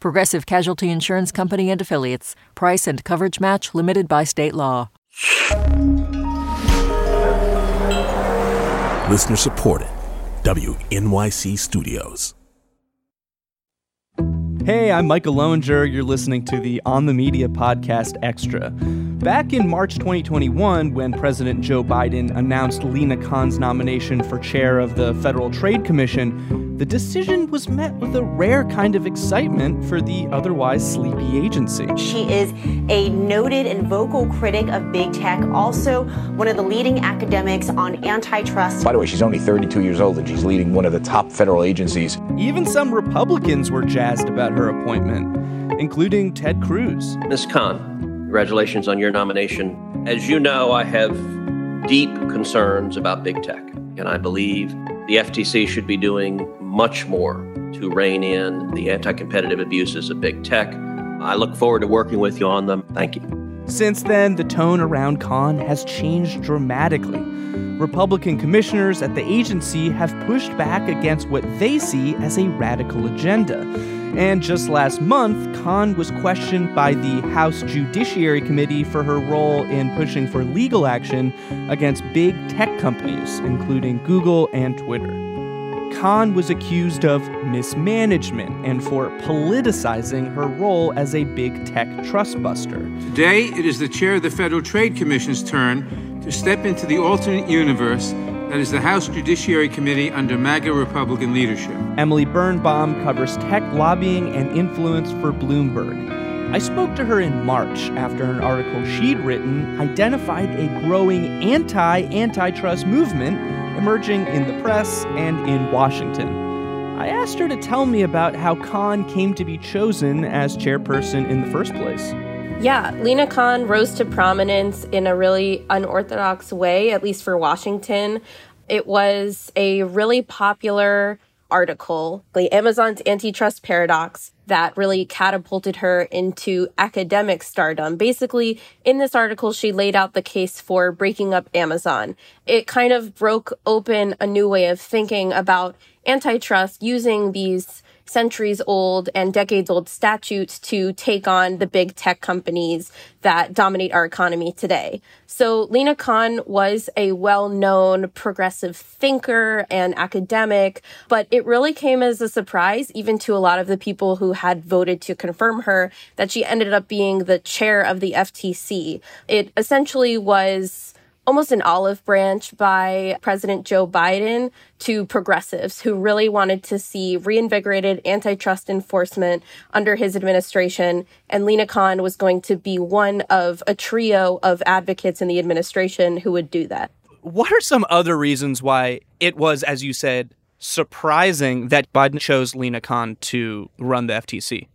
Progressive Casualty Insurance Company and Affiliates. Price and coverage match limited by state law. Listener supported. WNYC Studios. Hey, I'm Micah Loewinger. You're listening to the On the Media podcast Extra. Back in March 2021, when President Joe Biden announced Lina Khan's nomination for chair of the Federal Trade Commission, the decision was met with a rare kind of excitement for the otherwise sleepy agency. She is a noted and vocal critic of big tech, also one of the leading academics on antitrust. By the way, she's only 32 years old and she's leading one of the top federal agencies. Even some Republicans were jazzed about her appointment, including Ted Cruz. Ms. Khan, congratulations on your nomination. As you know, I have deep concerns about big tech, and I believe the FTC should be doing much more to rein in the anti competitive abuses of big tech. I look forward to working with you on them. Thank you. Since then, the tone around Khan has changed dramatically. Republican commissioners at the agency have pushed back against what they see as a radical agenda. And just last month, Khan was questioned by the House Judiciary Committee for her role in pushing for legal action against big tech companies, including Google and Twitter. Khan was accused of mismanagement and for politicizing her role as a big tech trust buster. Today, it is the chair of the Federal Trade Commission's turn to step into the alternate universe that is the House Judiciary Committee under MAGA Republican leadership. Emily Birnbaum covers tech lobbying and influence for Bloomberg. I spoke to her in March after an article she'd written identified a growing anti antitrust movement emerging in the press and in Washington. I asked her to tell me about how Khan came to be chosen as chairperson in the first place. Yeah, Lina Khan rose to prominence in a really unorthodox way, at least for Washington. It was a really popular article, the Amazon's antitrust paradox, that really catapulted her into academic stardom. Basically, in this article, she laid out the case for breaking up Amazon. It kind of broke open a new way of thinking about antitrust using these centuries old and decades old statutes to take on the big tech companies that dominate our economy today. So Lina Khan was a well-known progressive thinker and academic, but it really came as a surprise even to a lot of the people who had voted to confirm her that she ended up being the chair of the FTC. It essentially was almost an olive branch by President Joe Biden to progressives who really wanted to see reinvigorated antitrust enforcement under his administration. And Lina Khan was going to be one of a trio of advocates in the administration who would do that. What are some other reasons why it was, as you said, surprising that Biden chose Lina Khan to run the FTC?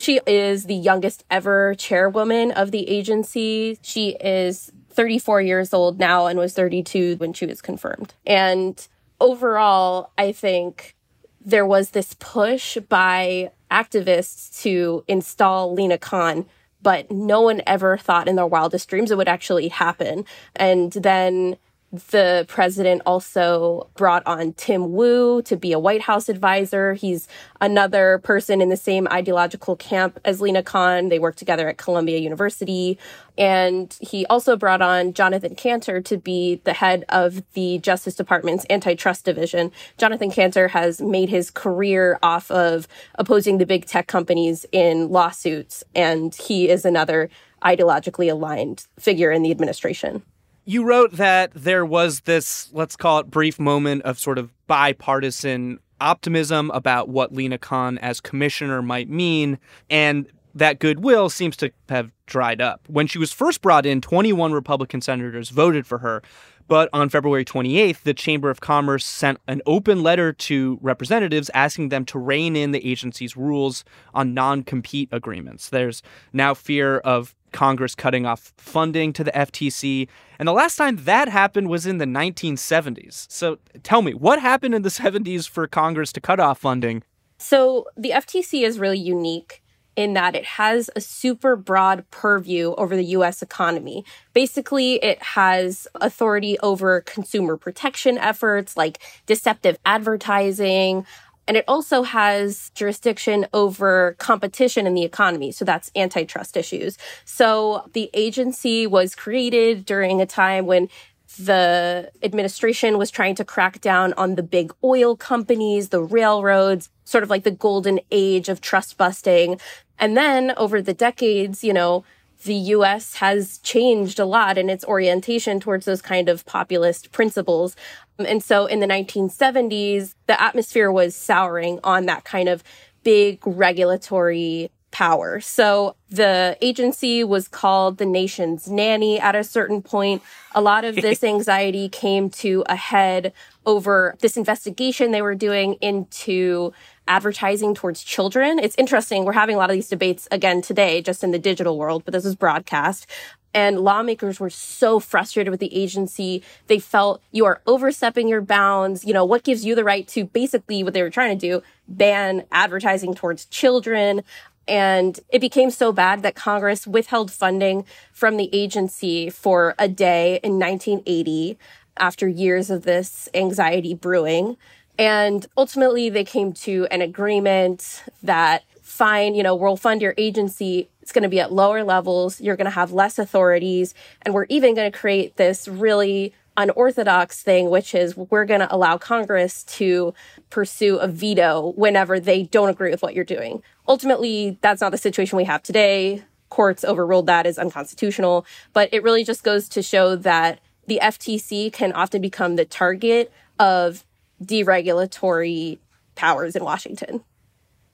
She is the youngest ever chairwoman of the agency. She is 34 years old now and was 32 when she was confirmed. And overall, I think there was this push by activists to install Lina Khan, but no one ever thought in their wildest dreams it would actually happen. And then the president also brought on Tim Wu to be a White House advisor. He's another person in the same ideological camp as Lina Khan. They work together at Columbia University. And he also brought on Jonathan Kanter to be the head of the Justice Department's antitrust division. Jonathan Kanter has made his career off of opposing the big tech companies in lawsuits, and he is another ideologically aligned figure in the administration you wrote that there was this, let's call it brief moment of sort of bipartisan optimism about what Lina Khan as commissioner might mean. And that goodwill seems to have dried up. When she was first brought in, 21 Republican senators voted for her. But on February 28th, the Chamber of Commerce sent an open letter to representatives asking them to rein in the agency's rules on non compete agreements. There's now fear of Congress cutting off funding to the FTC. And the last time that happened was in the 1970s. So tell me, what happened in the 70s for Congress to cut off funding? So the FTC is really unique in that it has a super broad purview over the US economy. Basically, it has authority over consumer protection efforts like deceptive advertising, and it also has jurisdiction over competition in the economy. So that's antitrust issues. So the agency was created during a time when the administration was trying to crack down on the big oil companies, the railroads, sort of like the golden age of trust busting. And then over the decades, you know, the US has changed a lot in its orientation towards those kind of populist principles. And so in the 1970s, the atmosphere was souring on that kind of big regulatory power. So the agency was called the nation's nanny at a certain point. A lot of this anxiety came to a head over this investigation they were doing into advertising towards children. It's interesting. We're having a lot of these debates again today, just in the digital world, but this is broadcast. And lawmakers were so frustrated with the agency. They felt you are overstepping your bounds. You know, what gives you the right to basically what they were trying to do, ban advertising towards children. And it became so bad that Congress withheld funding from the agency for a day in 1980 after years of this anxiety brewing. And ultimately, they came to an agreement that fine, you know, we'll fund your agency. It's going to be at lower levels. You're going to have less authorities. And we're even going to create this really unorthodox thing, which is we're going to allow Congress to pursue a veto whenever they don't agree with what you're doing. Ultimately, that's not the situation we have today. Courts overruled that as unconstitutional, but it really just goes to show that the FTC can often become the target of deregulatory powers in Washington.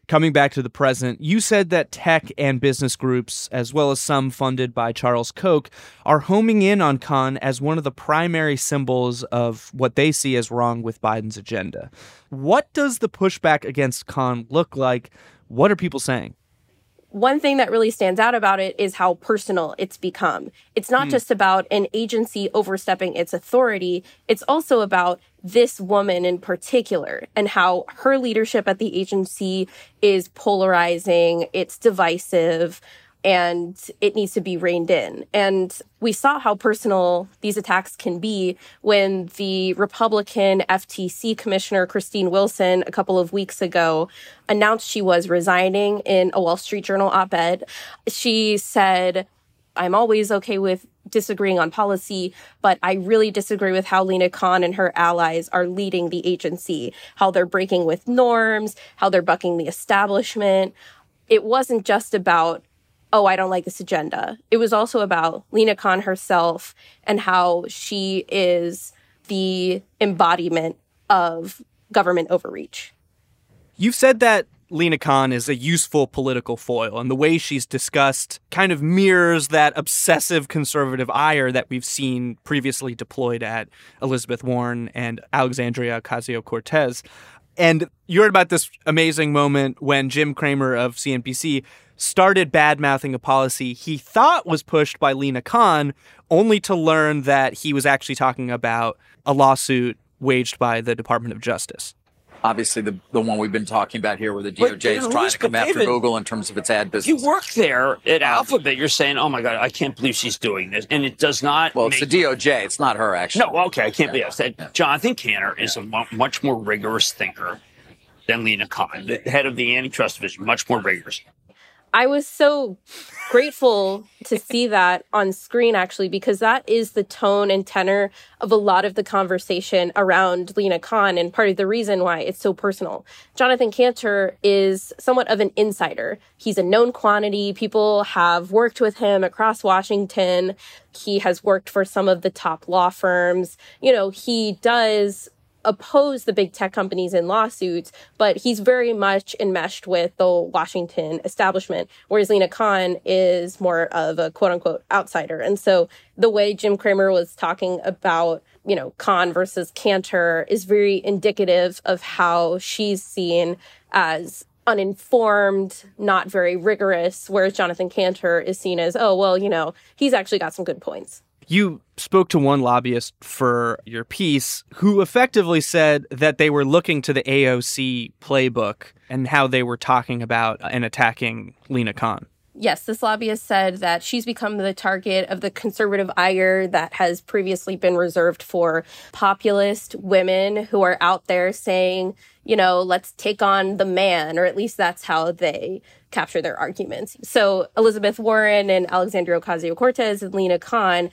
Coming back to the present, you said that tech and business groups, as well as some funded by Charles Koch, are homing in on Khan as one of the primary symbols of what they see as wrong with Biden's agenda. What does the pushback against Khan look like? What are people saying? one thing that really stands out about it is how personal it's become. It's not mm. just about an agency overstepping its authority, it's also about this woman in particular and how her leadership at the agency is polarizing, it's divisive, and it needs to be reined in. And we saw how personal these attacks can be when the Republican FTC Commissioner Christine Wilson a couple of weeks ago announced she was resigning in a Wall Street Journal op ed. She said, I'm always okay with disagreeing on policy, but I really disagree with how Lina Khan and her allies are leading the agency, how they're breaking with norms, how they're bucking the establishment. It wasn't just about oh, I don't like this agenda. It was also about Lina Khan herself and how she is the embodiment of government overreach. You've said that Lina Khan is a useful political foil, and the way she's discussed kind of mirrors that obsessive conservative ire that we've seen previously deployed at Elizabeth Warren and Alexandria Ocasio Cortez. And you heard about this amazing moment when Jim Cramer of CNBC started bad mouthing a policy he thought was pushed by Lina Khan, only to learn that he was actually talking about a lawsuit waged by the Department of Justice. Obviously, the, the one we've been talking about here, where the DOJ but, is trying to come after Google in terms of its ad business. You work there at um, Alphabet. You're saying, "Oh my God, I can't believe she's doing this," and it does not. Well, it's the DOJ. It's not her, actually. No, okay, I can't yeah. believe that. Jonathan Kanter is a much more rigorous thinker than Lina Khan, the head of the antitrust division, much more rigorous. I was so grateful to see that on screen actually because that is the tone and tenor of a lot of the conversation around Lina Khan and part of the reason why it's so personal. Jonathan Kanter is somewhat of an insider. He's a known quantity. People have worked with him across Washington. He has worked for some of the top law firms. You know, he does oppose the big tech companies in lawsuits, but he's very much enmeshed with the Washington establishment, whereas Lina Khan is more of a quote unquote outsider. And so the way Jim Cramer was talking about, you know, Khan versus Kanter is very indicative of how she's seen as uninformed, not very rigorous, whereas Jonathan Kanter is seen as, oh, well, you know, he's actually got some good points. You spoke to one lobbyist for your piece who effectively said that they were looking to the AOC playbook and how they were talking about and attacking Lina Khan. Yes, this lobbyist said that she's become the target of the conservative ire that has previously been reserved for populist women who are out there saying, you know, let's take on the man, or at least that's how they capture their arguments. So Elizabeth Warren and Alexandria Ocasio Cortez and Lina Khan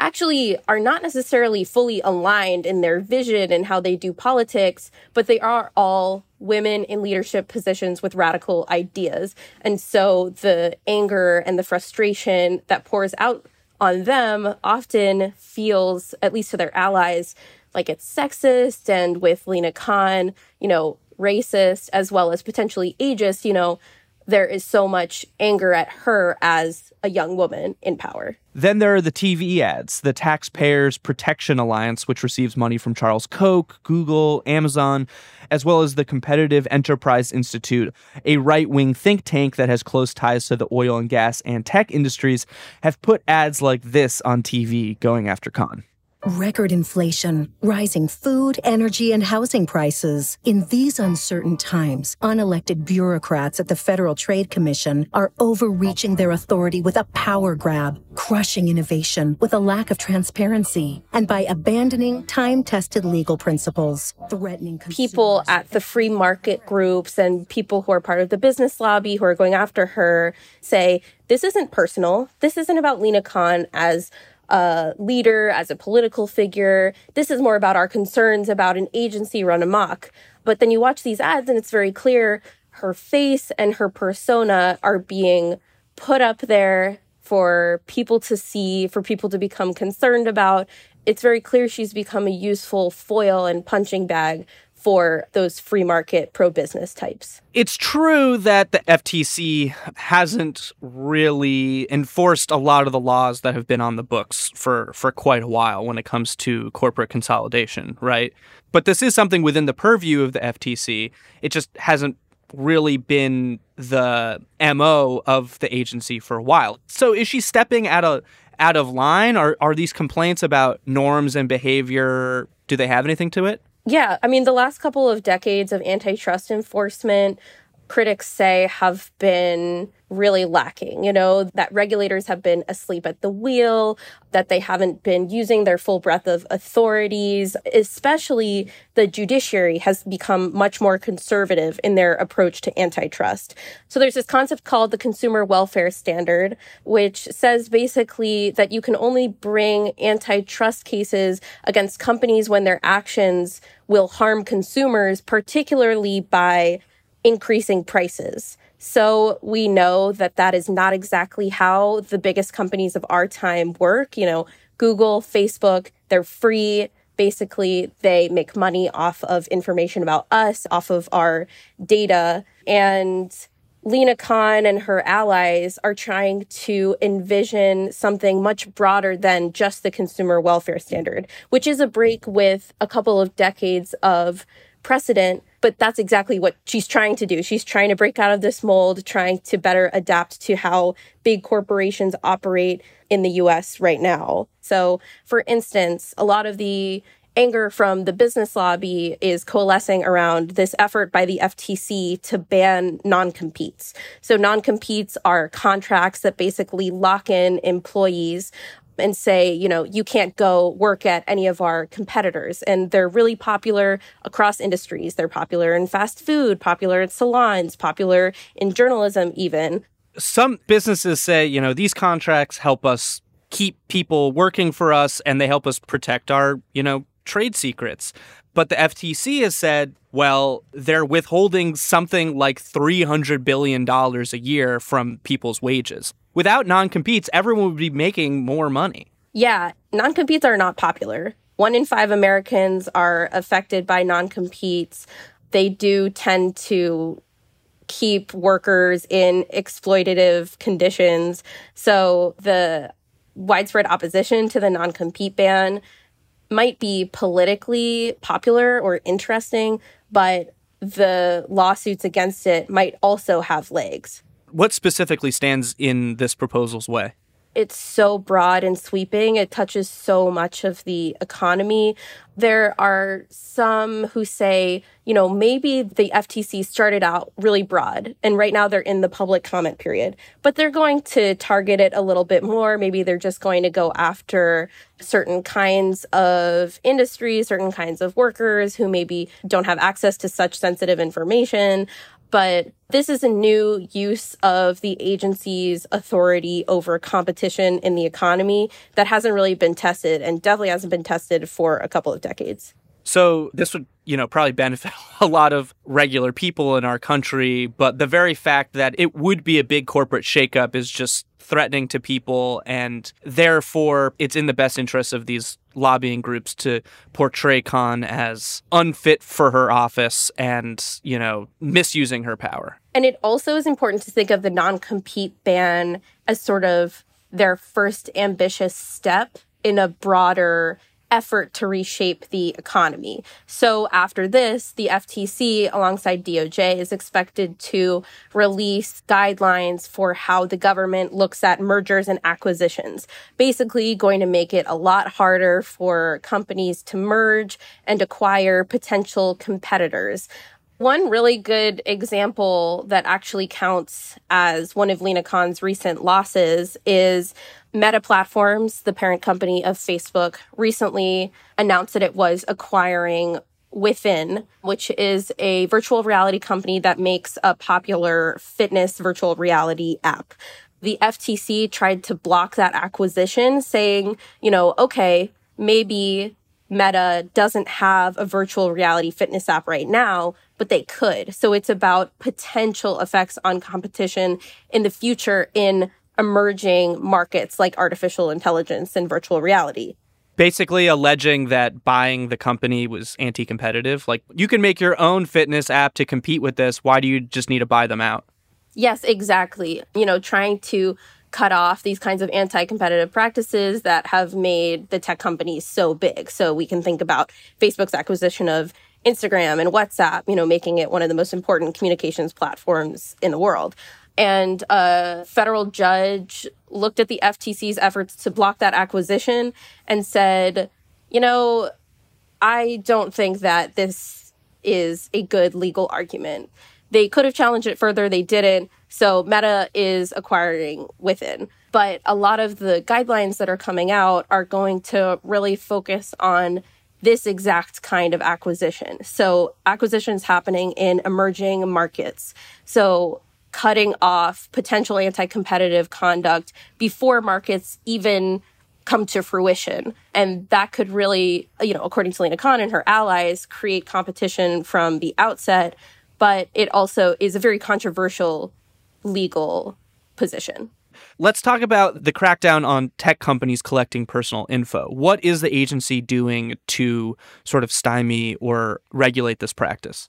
actually are not necessarily fully aligned in their vision and how they do politics, but they are all women in leadership positions with radical ideas. And so the anger and the frustration that pours out on them often feels, at least to their allies, like it's sexist and with Lina Khan, you know, racist as well as potentially ageist, you know, there is so much anger at her as a young woman in power. Then there are the TV ads, the Taxpayers Protection Alliance, which receives money from Charles Koch, Google, Amazon, as well as the Competitive Enterprise Institute, a right wing think tank that has close ties to the oil and gas and tech industries, have put ads like this on TV going after Khan. Record inflation, rising food, energy, and housing prices. In these uncertain times, unelected bureaucrats at the Federal Trade Commission are overreaching their authority with a power grab, crushing innovation with a lack of transparency, and by abandoning time tested legal principles, threatening people at the free market groups and people who are part of the business lobby who are going after her say, this isn't personal. This isn't about Lina Khan as a leader, as a political figure. This is more about our concerns about an agency run amok. But then you watch these ads and it's very clear her face and her persona are being put up there for people to see, for people to become concerned about. It's very clear she's become a useful foil and punching bag for those free market pro business types. It's true that the FTC hasn't really enforced a lot of the laws that have been on the books for, for quite a while when it comes to corporate consolidation, right? But this is something within the purview of the FTC. It just hasn't really been the MO of the agency for a while. So is she stepping out of out of line? Are are these complaints about norms and behavior do they have anything to it? Yeah, I mean, the last couple of decades of antitrust enforcement, critics say, have been really lacking. You know, that regulators have been asleep at the wheel, that they haven't been using their full breadth of authorities, especially the judiciary has become much more conservative in their approach to antitrust. So there's this concept called the consumer welfare standard, which says basically that you can only bring antitrust cases against companies when their actions will harm consumers, particularly by increasing prices. So we know that that is not exactly how the biggest companies of our time work. You know, Google, Facebook, they're free. Basically, they make money off of information about us, off of our data. And Lina Khan and her allies are trying to envision something much broader than just the consumer welfare standard, which is a break with a couple of decades of precedent but that's exactly what she's trying to do. She's trying to break out of this mold, trying to better adapt to how big corporations operate in the US right now. So, for instance, a lot of the anger from the business lobby is coalescing around this effort by the FTC to ban non competes. So, non competes are contracts that basically lock in employees and say, you know, you can't go work at any of our competitors. And they're really popular across industries. They're popular in fast food, popular in salons, popular in journalism, even. Some businesses say, you know, these contracts help us keep people working for us and they help us protect our, you know, trade secrets. But the FTC has said, well, they're withholding something like $300 billion a year from people's wages without non competes, everyone would be making more money. Yeah, non competes are not popular. one in five Americans are affected by non competes. They do tend to keep workers in exploitative conditions. So the widespread opposition to the non compete ban might be politically popular or interesting, but the lawsuits against it might also have legs. What specifically stands in this proposal's way? It's so broad and sweeping. It touches so much of the economy. There are some who say, you know, maybe the FTC started out really broad and right now they're in the public comment period, but they're going to target it a little bit more. Maybe they're just going to go after certain kinds of industries, certain kinds of workers who maybe don't have access to such sensitive information but this is a new use of the agency's authority over competition in the economy that hasn't really been tested and definitely hasn't been tested for a couple of decades. So this would, you know, probably benefit a lot of regular people in our country, but the very fact that it would be a big corporate shakeup is just threatening to people and therefore it's in the best interest of these lobbying groups to portray Khan as unfit for her office and, you know, misusing her power. And it also is important to think of the non-compete ban as sort of their first ambitious step in a broader effort to reshape the economy. So after this, the FTC alongside DOJ is expected to release guidelines for how the government looks at mergers and acquisitions. Basically going to make it a lot harder for companies to merge and acquire potential competitors. One really good example that actually counts as one of Lina Khan's recent losses is Meta Platforms, the parent company of Facebook, recently announced that it was acquiring Within, which is a virtual reality company that makes a popular fitness virtual reality app. The FTC tried to block that acquisition, saying, you know, okay, maybe Meta doesn't have a virtual reality fitness app right now, but they could. So it's about potential effects on competition in the future in emerging markets like artificial intelligence and virtual reality. Basically, alleging that buying the company was anti competitive. Like, you can make your own fitness app to compete with this. Why do you just need to buy them out? Yes, exactly. You know, trying to cut off these kinds of anti competitive practices that have made the tech companies so big. So we can think about Facebook's acquisition of Instagram and WhatsApp, you know, making it one of the most important communications platforms in the world. And a federal judge looked at the FTC's efforts to block that acquisition and said, you know, I don't think that this is a good legal argument. They could have challenged it further, they didn't. So Meta is acquiring Within. But a lot of the guidelines that are coming out are going to really focus on this exact kind of acquisition. So acquisitions happening in emerging markets. So cutting off potential anti-competitive conduct before markets even come to fruition. And that could really, you know, according to Lina Khan and her allies, create competition from the outset. But it also is a very controversial legal position. Let's talk about the crackdown on tech companies collecting personal info. What is the agency doing to sort of stymie or regulate this practice?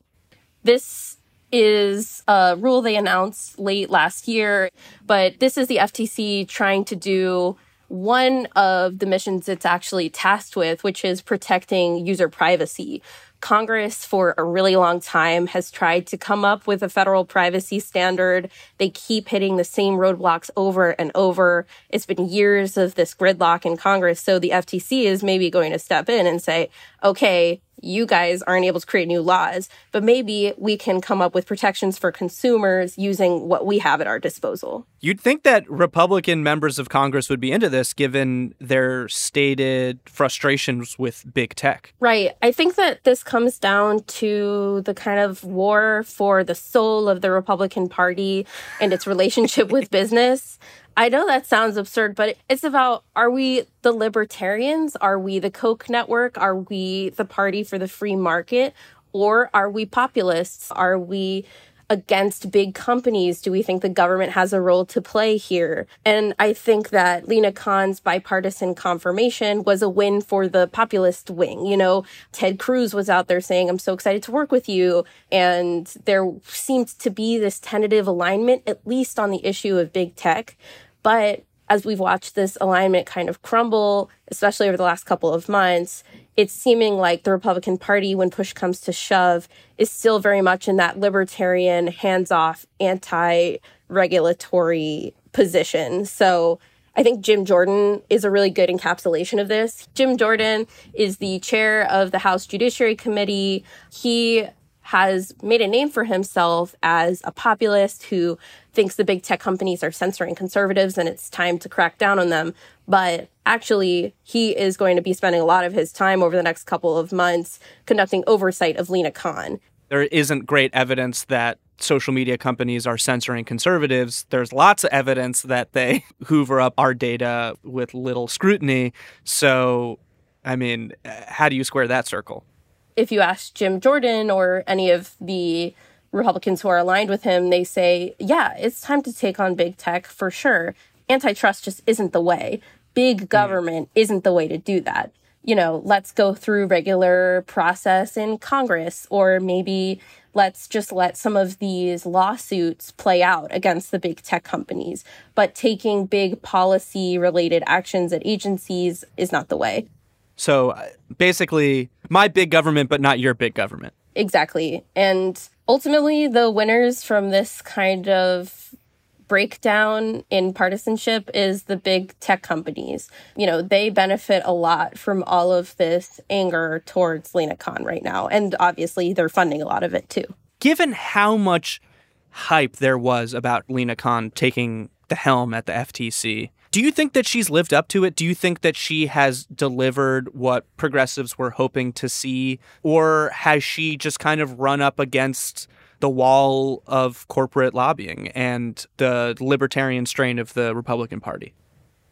This is a rule they announced late last year, but this is the FTC trying to do one of the missions it's actually tasked with, which is protecting user privacy. Congress, for a really long time, has tried to come up with a federal privacy standard. They keep hitting the same roadblocks over and over. It's been years of this gridlock in Congress. So the FTC is maybe going to step in and say, okay, you guys aren't able to create new laws, but maybe we can come up with protections for consumers using what we have at our disposal. You'd think that Republican members of Congress would be into this given their stated frustrations with big tech. Right. I think that this comes down to the kind of war for the soul of the Republican Party and its relationship with business. I know that sounds absurd, but it's about are we the libertarians? Are we the Koch network? Are we the party for the free market? Or are we populists? Are we against big companies? Do we think the government has a role to play here? And I think that Lina Khan's bipartisan confirmation was a win for the populist wing. You know, Ted Cruz was out there saying, I'm so excited to work with you. And there seemed to be this tentative alignment, at least on the issue of big tech. But as we've watched this alignment kind of crumble, especially over the last couple of months, it's seeming like the Republican Party, when push comes to shove, is still very much in that libertarian, hands off, anti regulatory position. So I think Jim Jordan is a really good encapsulation of this. Jim Jordan is the chair of the House Judiciary Committee. He has made a name for himself as a populist who thinks the big tech companies are censoring conservatives and it's time to crack down on them. But actually, he is going to be spending a lot of his time over the next couple of months conducting oversight of Lina Khan. There isn't great evidence that social media companies are censoring conservatives. There's lots of evidence that they hoover up our data with little scrutiny. So, I mean, how do you square that circle? If you ask Jim Jordan or any of the Republicans who are aligned with him, they say, yeah, it's time to take on big tech for sure. Antitrust just isn't the way. Big mm. government isn't the way to do that. You know, let's go through regular process in Congress, or maybe let's just let some of these lawsuits play out against the big tech companies. But taking big policy related actions at agencies is not the way. So uh, basically, my big government, but not your big government. Exactly. And ultimately, the winners from this kind of breakdown in partisanship is the big tech companies. You know, they benefit a lot from all of this anger towards Lina Khan right now. And obviously, they're funding a lot of it too. Given how much hype there was about Lina Khan taking the helm at the FTC, do you think that she's lived up to it? Do you think that she has delivered what progressives were hoping to see? Or has she just kind of run up against the wall of corporate lobbying and the libertarian strain of the Republican Party?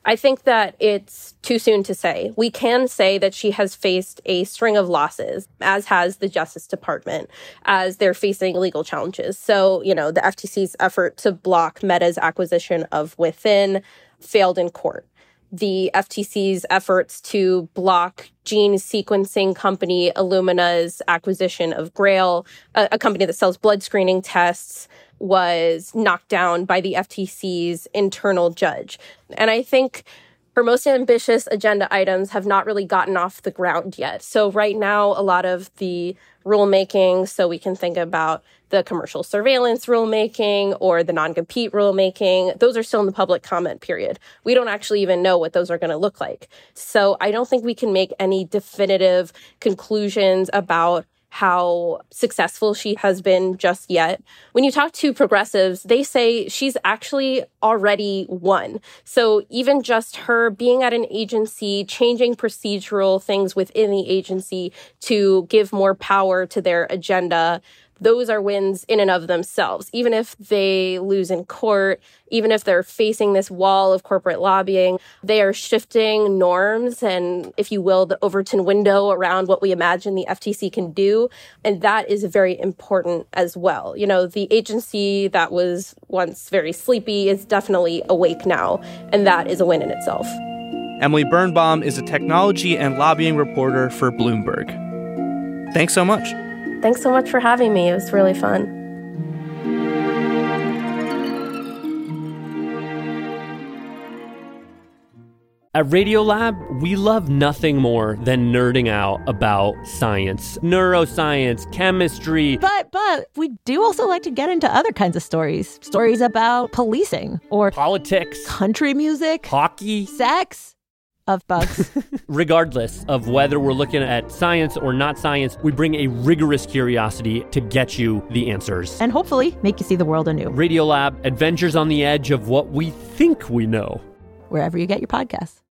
I think that it's too soon to say. We can say that she has faced a string of losses, as has the Justice Department, as they're facing legal challenges. So, you know, the FTC's effort to block Meta's acquisition of Within, failed in court. The FTC's efforts to block gene sequencing company Illumina's acquisition of Grail, a, a company that sells blood screening tests, was knocked down by the FTC's internal judge. And I think her most ambitious agenda items have not really gotten off the ground yet. So, right now, a lot of the rulemaking, so we can think about the commercial surveillance rulemaking or the non compete rulemaking, those are still in the public comment period. We don't actually even know what those are going to look like. So I don't think we can make any definitive conclusions about how successful she has been just yet. When you talk to progressives, they say she's actually already won. So even just her being at an agency, changing procedural things within the agency to give more power to their agenda, those are wins in and of themselves. Even if they lose in court, even if they're facing this wall of corporate lobbying, they are shifting norms and, if you will, the Overton window around what we imagine the FTC can do. And that is very important as well. You know, the agency that was once very sleepy is definitely awake now, and that is a win in itself. Emily Birnbaum is a technology and lobbying reporter for Bloomberg. Thanks so much. Thanks so much for having me. It was really fun. At Radiolab, we love nothing more than nerding out about science, neuroscience, chemistry. But but we do also like to get into other kinds of stories. Stories about policing or politics, country music, hockey, sex of bugs. Regardless of whether we're looking at science or not science, we bring a rigorous curiosity to get you the answers. And hopefully make you see the world anew. Radiolab, adventures on the edge of what we think we know. Wherever you get your podcasts.